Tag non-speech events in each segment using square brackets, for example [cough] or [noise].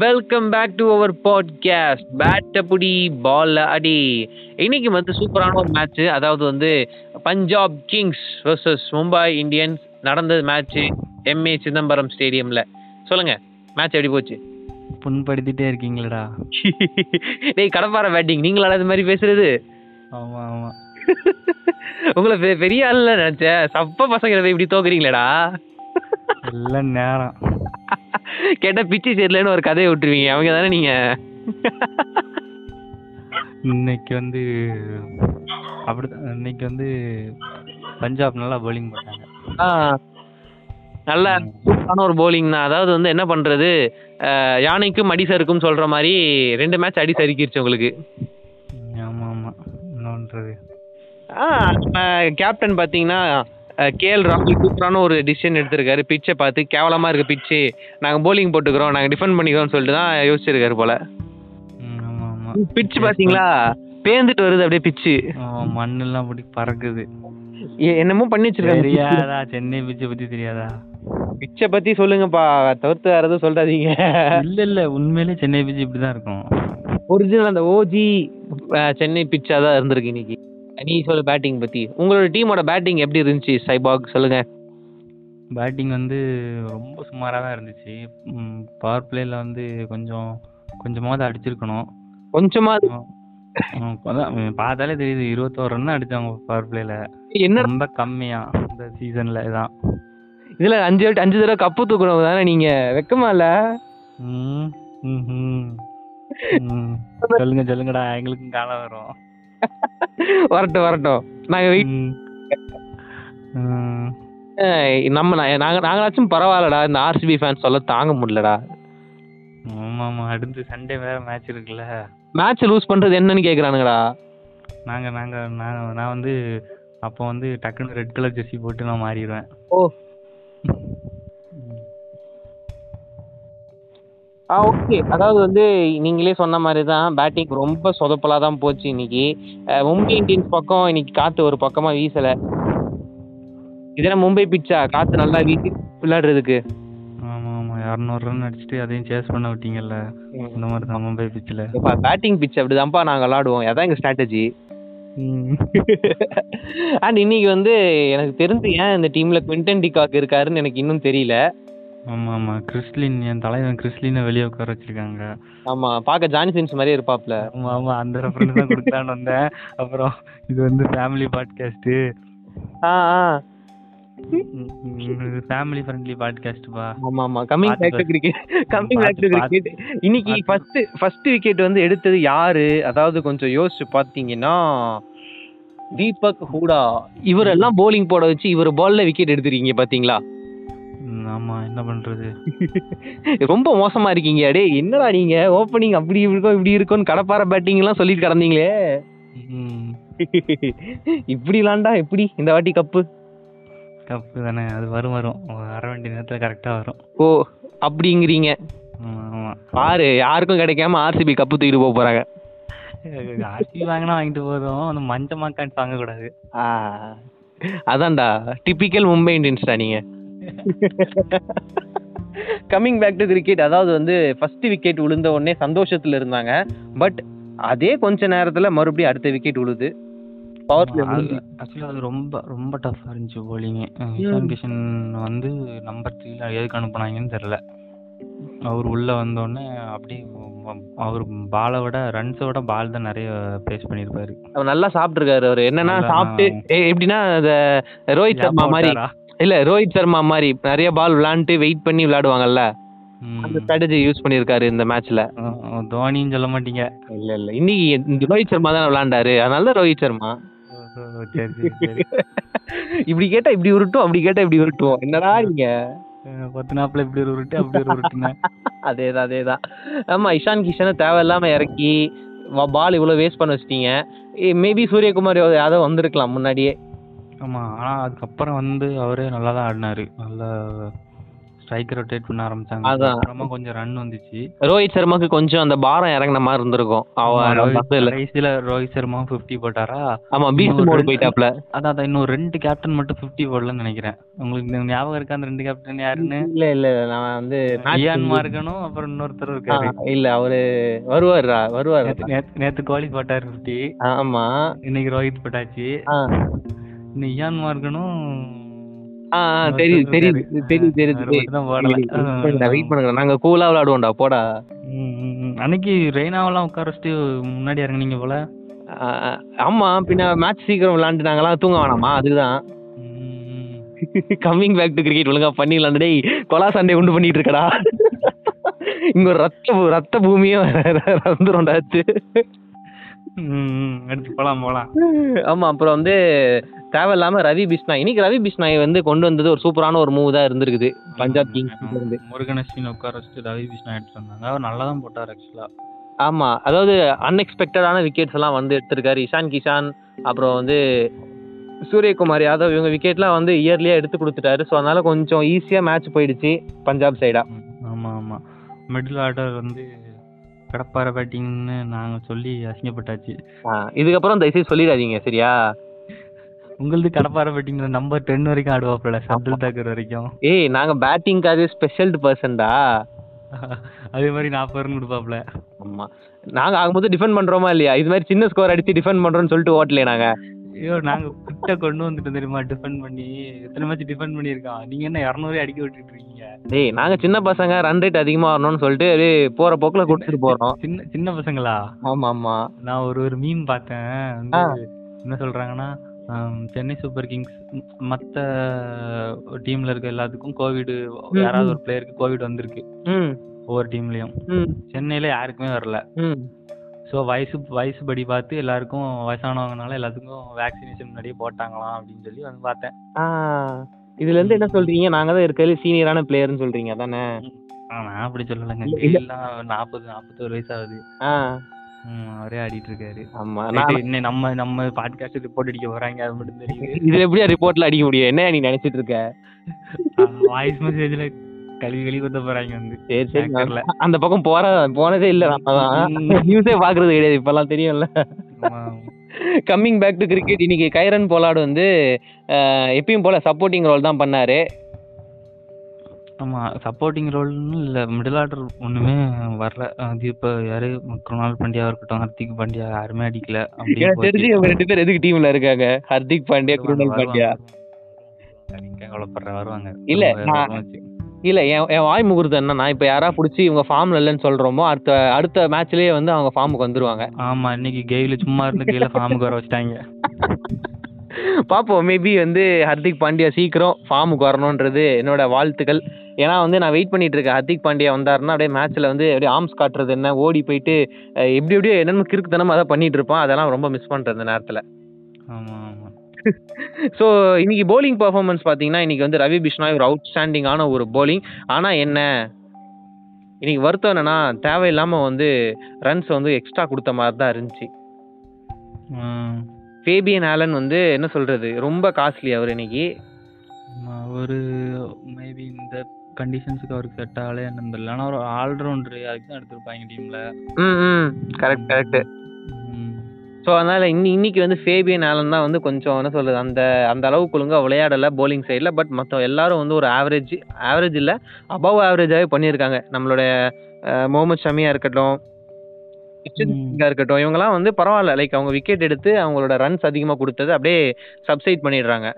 Welcome back to our podcast பேட்டபுடி பால் அடி இன்னைக்கு வந்து சூப்பரான ஒரு மேட்ச் அதாவது வந்து Punjab kings vs Mumbai Indians நடந்த மேட்ச் எம்ஏ சிதம்பரம் ஸ்டேடியம்ல சொல்லுங்க மேட்ச் எப்படி போச்சு? புண்படுத்திட்டே இருக்கீங்களடா. [laughs] டேய் கடப்பார பேட்டிங் நீங்களா இது மாதிரி பேசுறது? ஆமா ஆமா. [laughs] உங்களை பெரிய ஆள்ல நினைச்சேன். சப்ப பசங்களை இப்படி தோக்குறீங்களேடா. எல்லாம் நேரம். கேட்டா பிச்சு சரியில்லைன்னு ஒரு கதையை விட்டுருவீங்க. அவங்க தானே நீங்க? இன்னைக்கு வந்து அப்படிதான் இன்னைக்கு வந்து பஞ்சாப் நல்லா போட்டாங்க. ஆ, நல்ல சூப்பரான ஒரு bowling தான். அதாவது வந்து என்ன பண்றது? யானைக்கும் அடி சறுக்கும் சொல்ற மாதிரி ரெண்டு மேட்ச் அடி சறுக்கிருச்சு உங்களுக்கு. ஆமா ஆமா. என்ன பண்றது கேப்டன் பாத்தீங்கன்னா கேஎல் ராகுல் சூப்பரான ஒரு டிசிஷன் எடுத்திருக்காரு. பிச்சை பார்த்து கேவலமா இருக்கு பிச்சு நாங்க bowling போட்டுக்கிறோம் நாங்க டிஃபெண்ட் பண்ணிக்கிறோம் சொல்லிட்டு தான் யோசிச்சிருக்காரு போல. பிச்சு பாத்தீங்களா பேந்துட்டு வருது அப்படியே பிச்சு மண்ணெல்லாம் அப்படி பறக்குது. என்னமோ பண்ணி வச்சிருக்காரு தெரியாதா? சென்னை பிச்சை பத்தி தெரியாதா? பிச்சை பத்தி சொல்லுங்கப்பா. தவிர்த்து வேற எதுவும் சொல்றாதீங்க இல்ல இல்ல. உண்மையிலே சென்னை பிச்சு இப்படிதான் இருக்கும். ஒரிஜினல் அந்த ஓஜி சென்னை பிச்சா தான் இருந்திருக்கு இன்னைக்கு. நீ சொல்லு பேட்டிங் பத்தி. உங்களோட டீமோட பேட்டிங் எப்படி இருந்துச்சு சைபாக்? சொல்லுங்க. பேட்டிங் வந்து ரொம்ப சுமாராக தான் இருந்துச்சு. பவர் பிளேல வந்து கொஞ்சம் கொஞ்சமாவது அடிச்சிருக்கணும். கொஞ்சமா ம், அதான் பார்த்தாலே தெரியுது. இருபத்தோரு ரன் அடிச்சாங்க பவர் பிளேல என்ன ரொம்ப கம்மியா இந்த சீசன்ல இதான். இதுல அஞ்சு அஞ்சு தடவை கப்பு தூக்குறவங்க தானே நீங்க? வெக்கமா இல்ல. சொல்லுங்க சொல்லுங்கடா. எங்களுக்கும் காலம் வரும். வரட்டும் வரட்டும். நாங்க வெயிட். நம்ம நாங்க நாங்களாச்சும் பரவாயில்லடா இந்த ஆர்சிபி ஃபேன்ஸ் சொல்ல தாங்க முடியலடா. ஆமா ஆமா அடுத்து சண்டே வேற மேட்ச் இருக்குல்ல. மேட்ச் லூஸ் பண்றது என்னன்னு கேக்குறானுங்கடா. நாங்க நாங்க நான் நான் வந்து அப்போ வந்து டக்குன்னு ரெட் கலர் ஜெர்சி போட்டு நான் மாறிடுவேன். ஓ. ஆ ஓகே அதாவது வந்து நீங்களே சொன்ன மாதிரி தான் பேட்டிங் ரொம்ப சொதப்பலா தான் போச்சு இன்னைக்கு. மும்பை இந்தியன்ஸ் பக்கம் இன்னைக்கு காத்து ஒரு பக்கமா வீசல. இதெல்லாம் மும்பை பிச்சா காத்து நல்லா வீசி விளையாடுறதுக்கு. ஆமா ஆமா. இரநூறு ரன் அடிச்சுட்டு அதையும் சேஸ் பண்ண விட்டீங்கல்ல? இந்த மாதிரி தான் மும்பை பிச்சில் பேட்டிங் பிச் அப்படிதான்ப்பா நாங்க விளாடுவோம் அதான் எங்க ஸ்ட்ராட்டஜி அண்ட் [laughs] இன்னைக்கு வந்து எனக்கு தெரிஞ்சு ஏன் இந்த டீம்ல குவிண்டன் டிகாக் இருக்காருன்னு எனக்கு இன்னும் தெரியல. ஆமா ஆமா. கிறிஸ்லின் என் தலைவன் கிறிஸ்லினை வெளியே உட்கார வச்சிருக்காங்க. ஆமா பார்க்க ஜானி சின்ஸ் மாதிரியே இருப்பாப்ல. ஆமா ஆமா. அந்த ரெஃபரன்ஸ் தான் கொடுக்கலான்னு வந்தேன். அப்புறம் இது வந்து ஃபேமிலி பாட்காஸ்ட் ஆ ஆ. ஃபேமிலி ஃப்ரெண்ட்லி பாட்காஸ்ட்பா ஆமா ஆமா. கம்மிங் பார்த்து back to cricket coming back to cricket இன்னைக்கு ஃபர்ஸ்ட் ஃபர்ஸ்ட் விக்கெட் வந்து எடுத்தது யாரு? அதாவது கொஞ்சம் யோசிச்சு பாத்தீங்கன்னா தீபக் ஹூடா. இவரெல்லாம் போலிங் போட வச்சு இவர் பால்ல விக்கெட் எடுத்துருக்கீங்க பாத்தீங்களா ஆமா என்ன பண்றது? [laughs] ரொம்ப மோசமா இருக்கீங்க டேய். என்னடா நீங்க? ஓப்பனிங் அப்படி இருக்கும் இப்படி இருக்கும்னு கடப்பார பேட்டிங் எல்லாம் சொல்லிட்டு கிடந்தீங்களே. ம், [laughs] இப்படிலாம்டா எப்படி? இந்த வாட்டி கப்பு தப்பு தானே அது வரும் வரும். வர வேண்டிய நேரத்துல கரெக்டா வரும். ஓ அப்படிங்கிறீங்க. பாரு யாருக்கும் கிடைக்காம ஆர்சிபி கப்பு தூக்கிட்டு போக போறாங்க. [laughs] ஆர்சி வாங்கினா வாங்கிட்டு போதும். அந்த மஞ்ச மாக்கான் வாங்கக்கூடாது. ஆ, அதான்டா. டிபிக்கல் மும்பை இந்தியன்ஸ்டா நீங்க. கம்மிங் பேக் டு கிரிக்கெட் அதாவது வந்து ஃபர்ஸ்ட் விக்கெட் விழுந்த உடனே சந்தோஷத்துல இருந்தாங்க. பட் அதே கொஞ்ச நேரத்துல மறுபடியும் அடுத்த விக்கெட் விழுது பவர் பிளே ஆக்சுவலா அது ரொம்ப ரொம்ப டஃப் இருந்துச்சு போலிங் இஷான் கிஷன் வந்து நம்பர் த்ரீல எதுக்கு அனுப்புனாங்கன்னு தெரியல. அவர் உள்ள வந்தோடனே அப்படியே அவர் பாலை விட ரன்ஸை விட பால் தான் நிறைய பேஸ் பண்ணியிருப்பாரு. அவர் நல்லா சாப்பிட்டுருக்காரு அவர். என்னன்னா சாப்பிட்டு எப்படின்னா ரோஹித் சர்மா மாதிரி? இல்ல ரோஹித் சர்மா மாதிரி நிறைய பால் விளையாண்டுட்டு வெயிட் பண்ணி விளையாடுவாங்கல்ல. அந்த ஸ்ட்ராட்டஜி யூஸ் பண்ணிருக்காரு இந்த மேட்ச்ல தோனின்னு சொல்ல மாட்டீங்க. இல்ல இல்ல. இன்னைக்கு ரோஹித் சர்மா தான் விளையாண்டாரு. அதனால தான் ரோஹித் சர்மா. [laughs] இப்படி கேட்டா இப்படி உருட்டும் அப்படி கேட்டா இப்படி உருட்டுவோம். என்னடா நீங்க? பத்து நாப்பில் இப்படி ஒரு உருட்டு அப்படி ஒரு உருட்டுனேன். [laughs] அதேதான் அதேதான். ஆமா இஷான் கிஷனை தேவையில்லாம இறக்கி பால் இவ்வளவு வேஸ்ட் பண்ண வச்சிட்டீங்க. மேபி சூரியகுமார் யாதவ் வந்திருக்கலாம் முன்னாடியே. ஆமா ஆனா அதுக்கப்புறம் வந்து அவரே நல்லா தான் ஆடினாரு. நல்ல ஸ்ட்ரைக்கர் ரொட்டேட் பண்ண ஆரம்பிச்சாங்க. அதான். அப்புறமா கொஞ்சம் ரன் வந்துச்சு. ரோஹித் சர்மாக்கு கொஞ்சம் அந்த பாரம் இறங்கின மாதிரி இருந்திருக்கும். அவன் பஸ்ல கடைசியில ரோஹித் சர்மா 50 போட்டாரா? ஆமா பீஸ்ட் மோடு போயிட்டாப்ல. அதான் அதான் இன்னும் ரெண்டு கேப்டன் மட்டும் 50 போடலன்னு நினைக்கிறேன். உங்களுக்கு இந்த ஞாபகம் இருக்கா அந்த ரெண்டு கேப்டன் யாருன்னு? இல்ல இல்ல நான் வந்து match இயான் மார்கனும் அப்புறம் இன்னொருத்தர் ஆ, இருக்காரு இல்ல அவரு வருவாருடா வருவாரு? நேத்து- நேத்து- நேத்து கோலி போட்டாரு 50 ஆமா. இன்னைக்கு ரோஹித் போட்டாச்சு. ஆ. இன்னும் இயான் மார்கனும் தெரியுது தெரியுது தெரியுது தெரியுது. வெயிட் பண்ணுங்க நாங்க கூலா விளையாடுவோம்டா போடா. அன்னைக்கு ரெய்னாவெல்லாம் உட்கார வச்சுட்டு முன்னாடி இறங்குனீங்க போல? ஆமா பின்ன மேட்ச் சீக்கிரம் விளையாண்டுட்டாங்களா தூங்க வேணாமா ம். கம்மிங் பேக் டு கிரிக்கெட் ஒழுங்கா பண்ணிடலாம் டேய் கொலா சண்டை உண்டு பண்ணிட்டு இருக்கடா இங்க ஒரு ரத்த ரத்த பூமியே வந்துரும்டாச்சு எடுத்து போலாம் போலாம். ஆமா அப்புறம் வந்து தேவையில்லாம ரவி பிஷ்னாய் இன்னைக்கு ரவி பிஷ்னாய் வந்து கொண்டு வந்தது ஒரு சூப்பரான ஒரு மூவ் தான் இருந்திருக்குது. பஞ்சாப் கிங்ஸ் இருந்து. உட்கார வச்சுட்டு ரவி கிருஷ்ணா எடுத்து வந்தாங்க. அவர் நல்லா தான் போட்டார் ஆக்சுவலா ஆமா. அதாவது அன்எக்ஸ்பெக்டடான விக்கெட்ஸ் எல்லாம் வந்து எடுத்திருக்காரு. இஷான் கிஷான் அப்புறம் வந்து சூரியகுமார் யாதவ். இவங்க விக்கெட்லாம் வந்து இயர்லியா எடுத்து கொடுத்துட்டாரு. ஸோ அதனால கொஞ்சம் ஈஸியா மேட்ச் போயிடுச்சு பஞ்சாப் சைடா ஆமா ஆமா. மிடில் ஆர்டர் வந்து கடப்பார பேட்டிங்னு நாங்க சொல்லி அசிங்கப்பட்டாச்சு. இதுக்கப்புறம் தயவுசெய்து சொல்லிடாதீங்க சரியா? உங்களது கடப்பார பேட்டிங் நம்பர் டென் வரைக்கும் ஆடுவாப்ல சப்துல் தாக்கர் வரைக்கும். ஏய் நாங்க பேட்டிங்காக ஸ்பெஷல் பர்சன்டா அதே மாதிரி நாற்பது ரன் கொடுப்பாப்ல ஆமா. நாங்க ஆகும்போது டிஃபெண்ட் பண்றோமா இல்லையா? இது மாதிரி சின்ன ஸ்கோர் அடிச்சு டிஃபெண்ட் பண்றோம்னு சொல்லிட்டு ஓட்டலையே நாங்க. ஐயோ நாங்க கிட்ட கொண்டு வந்துட்டோம் தெரியுமா டிஃபெண்ட் பண்ணி. எத்தனை மேட்ச் டிஃபெண்ட் பண்ணியிருக்கான் நீங்க என்ன இரநூறு அடிக்க விட்டுட்டு இருக்கீங்க? டேய் நாங்க சின்ன பசங்க ரன் ரேட் அதிகமா வரணும்னு சொல்லிட்டு அப்படியே போற போக்குல கொடுத்துட்டு போறோம். சின்ன சின்ன பசங்களா? ஆமா ஆமா நான் ஒரு ஒரு மீன் பார்த்தேன். என்ன சொல்றாங்கன்னா சென்னை சூப்பர் கிங்ஸ் மத்த டீம்ல இருக்க எல்லாத்துக்கும் கோவிட் யாராவது. ஒரு பிளேயருக்கு கோவிட் வந்திருக்கு. ஒவ்வொரு டீம்லயும் சென்னையில யாருக்குமே வரல. ஸோ வயசு வயசு படி பார்த்து எல்லாருக்கும் வயசானவங்கனால எல்லாத்துக்கும் வேக்சினேஷன் முன்னாடியே போட்டாங்களாம் அப்படின்னு சொல்லி வந்து பார்த்தேன். இதுல இருந்து என்ன சொல்றீங்க? நாங்க தான் இருக்கிறதுல சீனியரான பிளேயர்னு சொல்றீங்க அதானே? ஆ, நான் அப்படி சொல்லலைங்க. நாற்பது நாற்பத்தோரு வயசு ஆகுது அவரே ஆடிட்டு இருக்காரு. ஆமா இன்னும் நம்ம நம்ம பாட்காஸ்ட் ரிப்போர்ட் அடிக்க போறாங்க அது மட்டும் தெரியுது. இதுல எப்படியா ரிப்போர்ட்ல அடிக்க முடியும்? என்ன நீ நினைச்சிட்டு இருக்க? வாய்ஸ் மெசேஜ்ல கழுவி கழுவி ஊத்த போறாங்க வந்து. சரி சரி. அந்த பக்கம் போற போனதே இல்ல. நியூஸே [laughs] பாக்குறது கிடையாது. இப்பெல்லாம் தெரியும்ல. கம்மிங் பேக் டு கிரிக்கெட் இன்னைக்கு கைரன் போலாடு வந்து எப்பயும் போல சப்போர்ட்டிங் ரோல் தான் பண்ணாரு. ஆமா சப்போர்ட்டிங் ரோல்னு இல்ல. மிடில் ஆர்டர் ஒண்ணுமே வரல. அது இப்ப யாரு? குருணால் பாண்டியா இருக்கட்டும் ஹர்திக் பாண்டியா யாருமே அடிக்கல. அப்படியே எனக்கு தெரிஞ்சு. இவங்க ரெண்டு பேர் எதுக்கு டீம்ல இருக்காங்க? ஹர்திக் பாண்டியா குருணல் பாண்டியா. கவலைப்படுற வருவாங்க. இல்ல. இல்ல என் என் வாய் முகூர்த்தம் என்னன்னா இப்ப யாரா புடிச்சு இவங்க ஃபார்ம்ல இல்லைன்னு சொல்றோமோ அடுத்த அடுத்த மேட்ச்லயே வந்து அவங்க ஃபார்முக்கு வந்துருவாங்க. ஆமா இன்னைக்கு கெயில சும்மா இருந்து கெயில ஃபார்முக்கு வர வச்சிட்டாங்க. பாப்போம் மேபி வந்து ஹர்திக் பாண்டியா சீக்கிரம் ஃபார்முக்கு வரணுன்றது என்னோட வாழ்த்துக்கள். ஏன்னா வந்து நான் வெயிட் பண்ணிட்டு இருக்கேன். ஹர்திக் பாண்டியா வந்தாருன்னா அப்படியே மேட்ச்ல வந்து அப்படியே ஆர்ம்ஸ் காட்டுறது என்ன ஓடி போயிட்டு எப்படி எப்படியோ என்னென்ன கிறுக்குத்தனமா அதை பண்ணிட்டு இருப்பான். அதெல்லாம் ரொம்ப மிஸ் இந்த நேரத்துல. ஆமா ஆமா. ஸோ இன்னைக்கு bowling பர்ஃபார்மன்ஸ் பார்த்தீங்கன்னா இன்னைக்கு வந்து ரவி பிஷ்னாய் ஒரு அவுட்ஸ்டாண்டிங்கான ஒரு bowling. ஆனால் என்ன? இன்னைக்கு வருத்தம் என்னன்னா தேவையில்லாமல் வந்து ரன்ஸ் வந்து எக்ஸ்ட்ரா கொடுத்த மாதிரி தான் இருந்துச்சு. ஃபேபியன் ஆலன் வந்து என்ன சொல்றது? ரொம்ப காஸ்ட்லி அவர் இன்னைக்கு. ஒரு மேபி இந்த கண்டிஷன்ஸுக்கு அவருக்கு செட் ஆகல என்னன்னு தெரியல. ஆனா ஒரு ஆல்ரவுண்டர் அதுக்கு தான் எடுத்திருப்பாங்க டீம்ல ம் ம். கரெக்ட் கரெக்ட் ஸோ அதனால இன்னி இன்னைக்கு வந்து ஃபேபியன் ஆலன் தான் வந்து கொஞ்சம் என்ன சொல்றது அந்த அந்த அளவுக்கு ஒழுங்கா விளையாடல bowling சைடில் பட் மற்ற எல்லாரும் வந்து ஒரு ஆவரேஜ் ஆவரேஜ் இல்லை அபவ் ஆவரேஜாகவே பண்ணியிருக்காங்க. நம்மளோட அஹ், முகமது ஷமியா இருக்கட்டும் இருக்கட்டும் இவங்கெல்லாம் வந்து பரவாயில்ல. லைக் அவங்க விக்கெட் எடுத்து அவங்களோட ரன்ஸ் அதிகமாக கொடுத்தது அப்படியே சப்சைட் பண்ணிடுறாங்க.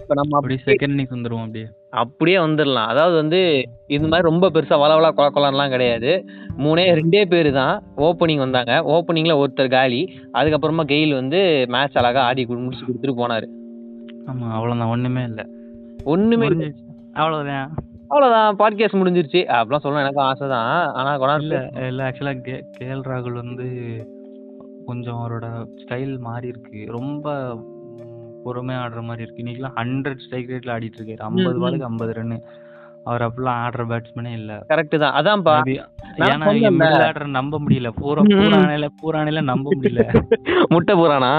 இப்போ நம்ம அப்படி செகண்ட் இன்னிங்ஸ் வந்துருவோம் அப்படியே. அப்படியே வந்துடலாம் அதாவது வந்து இது மாதிரி ரொம்ப பெருசா வளவளா கொல கொலன்லாம் கிடையாது. மூணே ரெண்டே பேர் தான் ஓப்பனிங் வந்தாங்க. ஓப்பனிங்ல ஒருத்தர் காலி. அதுக்கப்புறமா கெயில் வந்து மேட்ச் அழகா ஆடி கு- முடிச்சு கொடுத்துட்டு போனாரு. ஆமா அவ்வளவுதான். ஒண்ணுமே இல்ல. முடிஞ்சிருச்சு. அவ்வளவுதான். அவ்வளவுதான். பாட்காஸ்ட் முடிஞ்சிருச்சு. அப்படிலாம் சொல்லணும் எனக்கும் ஆசை தான். ஆனா இல்ல கொண்டாந்து இல்ல ஆக்சுவலா கே எல் ராகுல் வந்து கொஞ்சம் அவரோட ஸ்டைல் மாறி இருக்கு ரொம்ப ம், பொறுமையா ஆடுற மாதிரி இருக்கு. இன்னைக்கெல்லாம் ஹண்ட்ரட் ஸ்ட்ரைக் ரேட்ல ஆடிட்டு இருக்காரு. ஐம்பது. பாலுக்கு ஐம்பது ரன்னு அவர் அப்படிலாம் ஆடுற பேட்ஸ்மேனே இல்ல. கரெக்ட் தான். அதான்ப்பா. ஏன்னா ஆர்டர் நம்ப முடியல. பூரா. பூரானையில பூரானையில நம்ப முடியல. [laughs] முட்டை போறானா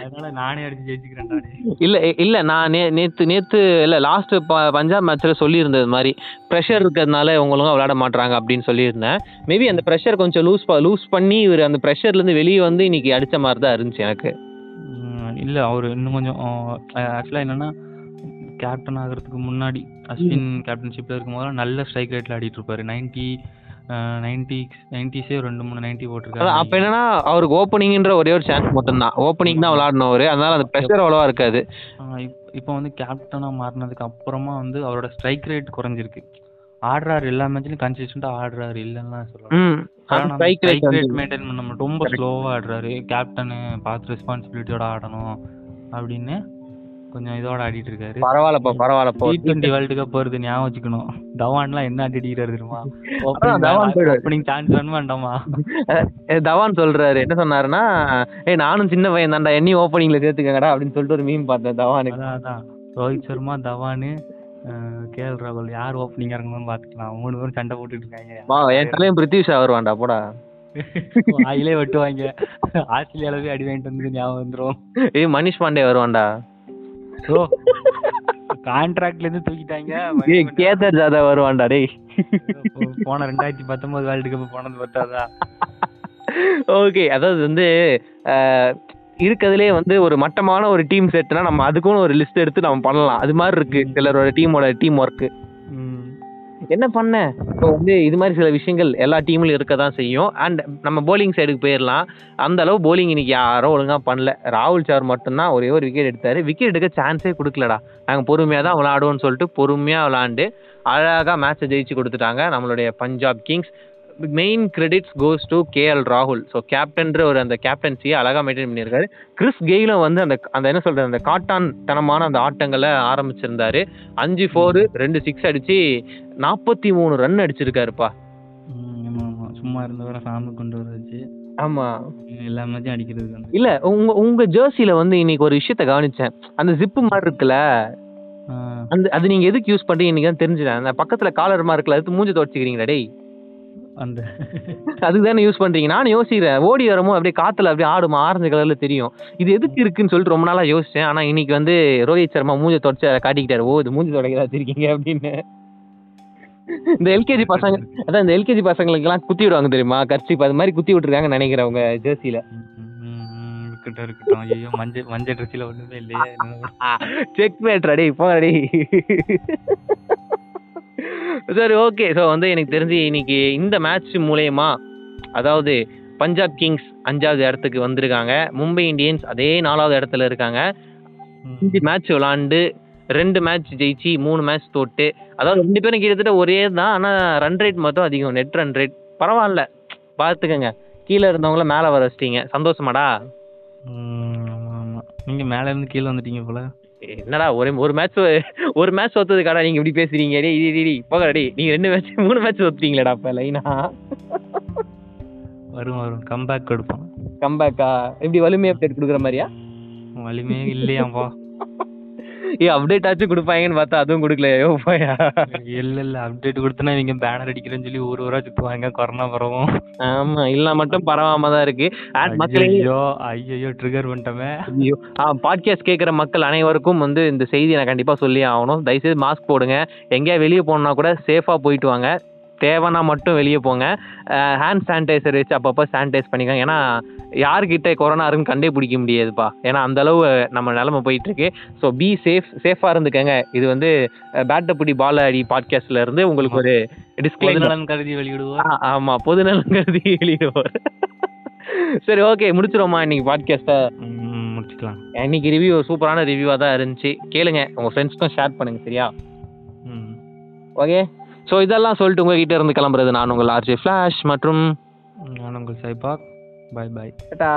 அதனால நானே அடிச்சு ஜெயிச்சுக்கிறேன்டா டேய். இல்ல இல்ல நான் நேத்து நேத்து இல்ல லாஸ்ட் பஞ்சாப் மேட்ச்ல சொல்லியிருந்தது மாதிரி ப்ரெஷர் இருக்கிறதுனால இவங்களும் விளையாட மாட்றாங்க அப்படின்னு சொல்லியிருந்தேன். மேபி அந்த ப்ரெஷர் கொஞ்சம் லூஸ் லூஸ் பண்ணி இவர் அந்த ப்ரெஷர்ல இருந்து வெளியே வந்து இன்னைக்கு அடிச்ச மாதிரி தான் இருந்துச்சு எனக்கு. இல்ல அவர் இன்னும் கொஞ்சம் ஆக்சுவலா என்னன்னா கேப்டன் ஆகிறதுக்கு முன்னாடி அஸ்வின் கேப்டன்ஷிப்ல இருக்கும்போது நல்ல ஸ்ட்ரைக் ரேட்ல ஆடிட்டு இருப்பாரு நைன்டி நைன்டி நைன்டிஸே ரெண்டு மூணு நைன்டி அதான் அப்ப போட்டிருக்காரு என்னன்னா அவருக்கு ஓப்பனிங்ன்ற ஒரே ஒரு சான்ஸ் மட்டும்தான். ஓப்பனிங் தான் விளையாடணும் அதனால அந்த ப்ரெஷர் அவ்வளவா இருக்காது. இப்போ வந்து கேப்டனா மாறினதுக்கு அப்புறமா வந்து அவரோட ஸ்ட்ரைக் ரேட் குறைஞ்சிருக்கு. ஆடுறாரு எல்லா மேட்ச்லயும் கன்சிஸ்டண்டா ஆடுறாரு இல்லைன்னா சொல்லலாம் மெயின்டைன் பண்ண. ரொம்ப ஸ்லோவா ஆடுறாரு. கேப்டன் பார்த்து ரெஸ்பான்சிபிலிட்டியோட ஆடணும் அப்படின்னு கொஞ்சம் இதோட ஆடிட்டு இருக்காரு. பரவாயில்லப்பா பரவாயில்லப்பா டி டுவெண்ட்டி வேர்ல்டு கப் வருது ஞாபகம் வச்சுக்கணும். தவான்லாம் என்ன ஆடி அடிக்கிறாரு தெரியுமா? தவான். ஓப்பனிங் சான்ஸ் வேணுமா வேண்டாமா? தவான் சொல்றாரு. என்ன சொன்னாருன்னா ஏய் நானும் சின்ன பையன் தான்டா என்னையும் ஓப்பனிங்ல சேர்த்துக்கங்கடா அப்படின்னு சொல்லிட்டு ஒரு மீம் பார்த்தேன் தவானுக்கு. ரோஹித் சர்மா தவானு கே எல் ராகுல் யார் ஓப்பனிங்கா இருக்கணும்னு பாத்துக்கலாம் மூணு பேரும் சண்டை போட்டுட்டு இருக்காங்க. என் தலையும் பிரித்திஷ் வருவான்டா போடா. [laughs] வாயிலே வெட்டுவாங்க. ஆஸ்திரேலியால போய் அடி வாங்கிட்டு வந்து ஞாபகம் வந்துரும். ஏய் மனிஷ் பாண்டே வருவான்டா. ஸோ கான்ட்ராக்ட்ல இருந்து தூக்கிட்டாங்க. ஏய் கேதர் ஜாதவ் வருவான்டா டேய். போன ரெண்டாயிரத்தி பத்தொன்பது வேர்ல்டு கப் போனது பத்தாதா? [laughs] ஓகே அதாவது வந்து இருக்கறதுலே வந்து ஒரு மட்டமான ஒரு டீம் செட்னா நம்ம அதுக்குன்னு ஒரு லிஸ்ட் எடுத்து நம்ம பண்ணலாம். அது மாதிரி இருக்கு சிலரோட டீமோட டீம் ஒர்க் ம். என்ன பண்ண? இப்போ வந்து இது மாதிரி சில விஷயங்கள் எல்லா டீம்லயும் இருக்க தான் செய்யும். அண்ட் நம்ம போலிங் சைடுக்கு போயிடலாம் அந்த அளவு போலிங் இன்னைக்கு யாரும் ஒழுங்கா பண்ணல. ராகுல் சார் மட்டும்தான் ஒரே ஒரு விக்கெட் எடுத்தாரு. விக்கெட் எடுக்க சான்ஸே கொடுக்கலடா. நாங்கள் பொறுமையாக தான் விளாடுவோம்னு சொல்லிட்டு பொறுமையாக விளாண்டு அழகாக மேட்சை ஜெயிச்சு கொடுத்துட்டாங்க நம்மளுடைய Punjab kings main credits goes to K L ராகுல் ஸோ கேப்டன்ற ஒரு அந்த கேப்டன்சியை அழகாக மெயின்டைன் பண்ணியிருக்காரு. கிறிஸ் கெயிலும் வந்து அந்த அந்த என்ன சொல்றது அந்த காட்டான் தனமான அந்த ஆட்டங்களை ஆரம்பிச்சிருந்தாரு. அஞ்சு ஃபோரு ரெண்டு சிக்ஸ் அடிச்சு நாற்பத்தி மூணு ரன் அடிச்சிருக்காருப்பா. சும்மா இருந்தவரை சாமி கொண்டு வர வச்சு ஆமா. எல்லா மேட்சும் அடிக்கிறதுக்கு வந்து. இல்ல உங்க உங்க ஜெர்சில வந்து இன்னைக்கு ஒரு விஷயத்த கவனிச்சேன். அந்த ஜிப்பு மாதிரி இருக்குல்ல? அந்த அது நீங்க எதுக்கு யூஸ் பண்றீங்க இன்னைக்கு தான் தெரிஞ்சுட்டேன் அந்த பக்கத்துல காலர் இருக்குல்ல அது மூஞ்சி துவச்சிக்கிறீங்களா டேய்? அந்த அதுக்கு தானே யூஸ் பண்றீங்க? நானும் யோசிக்கிறேன். ஓடி வரமோ அப்படியே காத்துல அப்படியே ஆடுமா? ஆரஞ்சு கலர்ல தெரியும். இது எதுக்கு இருக்குன்னு சொல்லிட்டு ரொம்ப நாளா யோசிச்சேன். ஆனா இன்னைக்கு வந்து ரோஹித் சர்மா மூஞ்சி தொடச்சு காட்டிக்கிட்டாரு. ஓ இது மூஞ்சி தொடக்கிறா வச்சிருக்கீங்க அப்படின்னு. இந்த எல்கேஜி பசங்க அதான் இந்த எல்கேஜி பசங்களுக்கு எல்லாம் குத்தி விடுவாங்க தெரியுமா? கர்ச்சிப் அது மாதிரி குத்தி நினைக்கிறேன் ஜெர்சில ம், ம், ம், இருக்கட்டும். இருக்கட்டும் ஐயோ மஞ்சள் மஞ்சள் ட்ரெஸ்ஸில் ஒண்ணுமே இல்லையே. செக் மேட்ரா டேய் போங்க டேய் சரி ஓகே ஸோ வந்து எனக்கு தெரிஞ்சு இன்னைக்கு இந்த மேட்ச் மூலயமா அதாவது பஞ்சாப் கிங்ஸ் அஞ்சாவது இடத்துக்கு வந்திருக்காங்க. மும்பை இந்தியன்ஸ் அதே நாலாவது இடத்துல இருக்காங்க. அஞ்சு மேட்ச் விளாண்டு ரெண்டு மேட்ச் ஜெயிச்சு மூணு மேட்ச் தோட்டு அதாவது ரெண்டு பேரும் கிட்டத்தட்ட ஒரே தான். ஆனால் ரன் ரேட் மட்டும் அதிகம். நெட் ரன் ரேட் பரவாயில்ல. பார்த்துக்கங்க. கீழே இருந்தவங்கள மேலே வர வச்சிட்டீங்க. சந்தோஷமாடா? நீங்கள் ஆமா இருந்து கீழே வந்துட்டீங்க போல. என்னடா ஒரே ஒரு மேட்ச் ஒரு மேட்ச் தோத்ததுக்காடா நீங்க இப்படி பேசுறீங்க? டேய், டேய் டேய் போகடா நீங்க ரெண்டு மேட்ச் மூணு மேட்ச் தோத்துட்டீங்களேடா அப்ப லைனா வரும் வரும் கம்பேக் கொடுப்போம். கம்பேக்கா எப்படி வலிமை அப்டேட் கொடுக்குற மாதிரியா? வலிமையே இல்லையாம்பா. ஏ அப்டேட் ஆச்சும் கொடுப்பாங்கன்னு பார்த்தா அதுவும் கொடுக்கலையோ. போயா. இல்ல இல்ல அப்டேட் கொடுத்தனா இவங்க பேனர் அடிக்கிறேன்னு சொல்லி ஊர் ஊரா சுத்துவாங்க கொரோனா பரவும். ஆமா இல்ல மட்டும் பரவாம தான் இருக்கு. And மக்களே ஐயோ ஐயோ ட்ரிகர் பண்ணிட்டோமே. ஐயோ. பாட்காஸ்ட் கேட்குற மக்கள் அனைவருக்கும் வந்து இந்த செய்தி நான் கண்டிப்பாக சொல்லி ஆகணும். தயவுசெய்து மாஸ்க் போடுங்க. எங்கேயா வெளியே போகணுன்னா கூட சேஃபாக போயிட்டு வாங்க. தேவைன்னா மட்டும் வெளியே போங்க. ஹேண்ட் சானிடைசர் வச்சு அப்பப்போ சானிடைஸ் பண்ணிக்கோங்க. ஏன்னா யார்கிட்ட கொரோனா இருக்குன்னு கண்டே பிடிக்க முடியாதுப்பா. ஏன்னா அந்த அளவு நம்ம நிலமை போயிட்டு இருக்கு ஸோ பி சேஃப் சேஃபாக இருந்துக்கங்க. இது வந்து பேட்டப்புடி பால அடி பாட்காஸ்ட்ல இருந்து உங்களுக்கு ஒரு பொதுநலன் கருதி வெளியிடுவோம் ஆ, ஆமா. பொதுநலம் கருதி வெளியிடுவோம் சரி ஓகே முடிச்சிருவோமா இன்னைக்கு பாட்காஸ்ட்டை முடிச்சுக்கலாம். இன்னைக்கு ரிவ்யூ சூப்பரான ரிவ்யூவாக தான் இருந்துச்சு. கேளுங்க. உங்கள் ஃப்ரெண்ட்ஸ்க்கும் ஷேர் பண்ணுங்க சரியா? ம். ஓகே ஸோ இதெல்லாம் சொல்லிட்டு உங்ககிட்ட இருந்து கிளம்புறது நான் உங்கள் ஆர்ஜே ஃப்ளாஷ் மற்றும் நான் உங்கள் சைபாக். பாய் பாய் டாடா